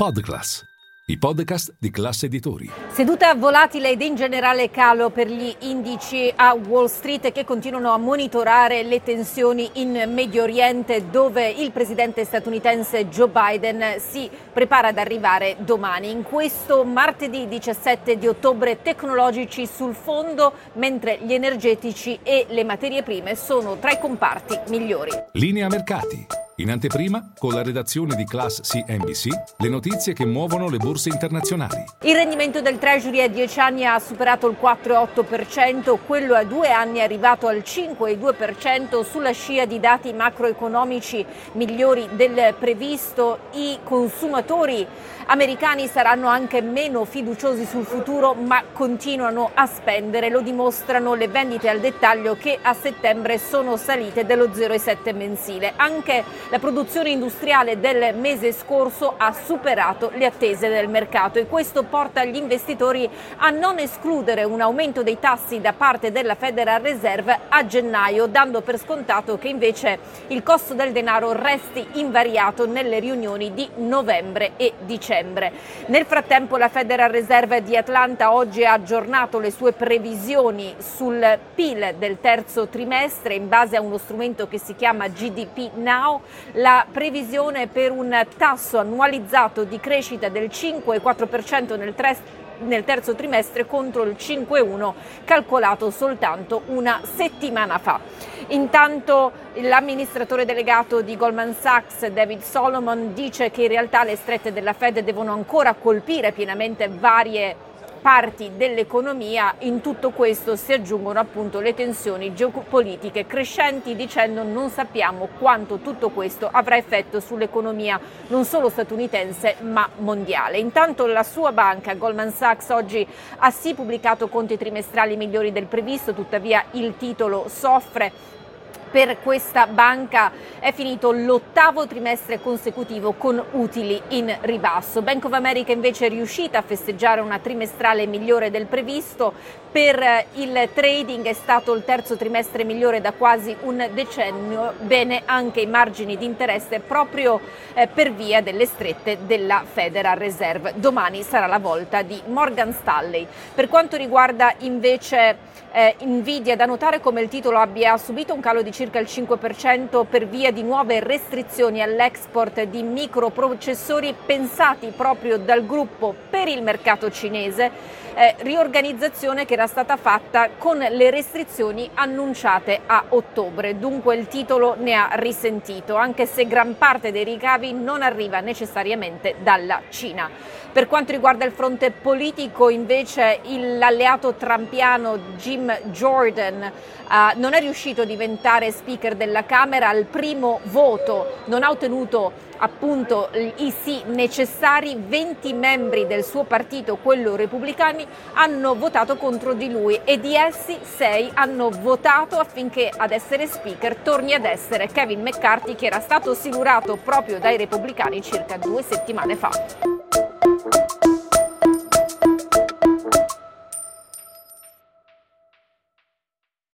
Podclass, i podcast di classe editori. Seduta volatile ed in generale calo per gli indici a Wall Street che continuano a monitorare le tensioni in Medio Oriente dove il presidente statunitense Joe Biden si prepara ad arrivare domani. In questo martedì 17 di ottobre tecnologici sul fondo mentre gli energetici e le materie prime sono tra i comparti migliori. Linea mercati. In anteprima, con la redazione di Class CNBC, le notizie che muovono le borse internazionali. Il rendimento del Treasury a 10 anni ha superato il 4,8%, quello a due anni è arrivato al 5,2% sulla scia di dati macroeconomici migliori del previsto. I consumatori americani saranno anche meno fiduciosi sul futuro, ma continuano a spendere. Lo dimostrano le vendite al dettaglio che a settembre sono salite dello 0,7 mensile. Anche la produzione industriale del mese scorso ha superato le attese del mercato e questo porta gli investitori a non escludere un aumento dei tassi da parte della Federal Reserve a gennaio, dando per scontato che invece il costo del denaro resti invariato nelle riunioni di novembre e dicembre. Nel frattempo la Federal Reserve di Atlanta oggi ha aggiornato le sue previsioni sul PIL del terzo trimestre in base a uno strumento che si chiama GDP Now la previsione per un tasso annualizzato di crescita del 5,4% nel, tre, nel terzo trimestre contro il 5,1 calcolato soltanto una settimana fa. Intanto l'amministratore delegato di Goldman Sachs, David Solomon, dice che in realtà le strette della Fed devono ancora colpire pienamente varie parti dell'economia, in tutto questo si aggiungono appunto le tensioni geopolitiche crescenti dicendo non sappiamo quanto tutto questo avrà effetto sull'economia non solo statunitense ma mondiale. Intanto la sua banca Goldman Sachs oggi ha sì pubblicato conti trimestrali migliori del previsto, tuttavia il titolo soffre per questa banca è finito l'ottavo trimestre consecutivo con utili in ribasso. Bank of America invece è riuscita a festeggiare una trimestrale migliore del previsto. Per il trading è stato il terzo trimestre migliore da quasi un decennio, bene anche i margini di interesse proprio eh, per via delle strette della Federal Reserve. Domani sarà la volta di Morgan Stanley. Per quanto riguarda invece eh, Nvidia, da notare come il titolo abbia subito un calo di circa il 5% per via di nuove restrizioni all'export di microprocessori pensati proprio dal gruppo per il mercato cinese, eh, riorganizzazione che era stata fatta con le restrizioni annunciate a ottobre. Dunque il titolo ne ha risentito, anche se gran parte dei ricavi non arriva necessariamente dalla Cina. Per quanto riguarda il fronte politico, invece, l'alleato trampiano Jim Jordan uh, non è riuscito a diventare speaker della Camera al primo voto, non ha ottenuto appunto i sì necessari, 20 membri del suo partito, quello repubblicani, hanno votato contro di lui e di essi 6 hanno votato affinché ad essere speaker torni ad essere Kevin McCarthy che era stato silurato proprio dai repubblicani circa due settimane fa.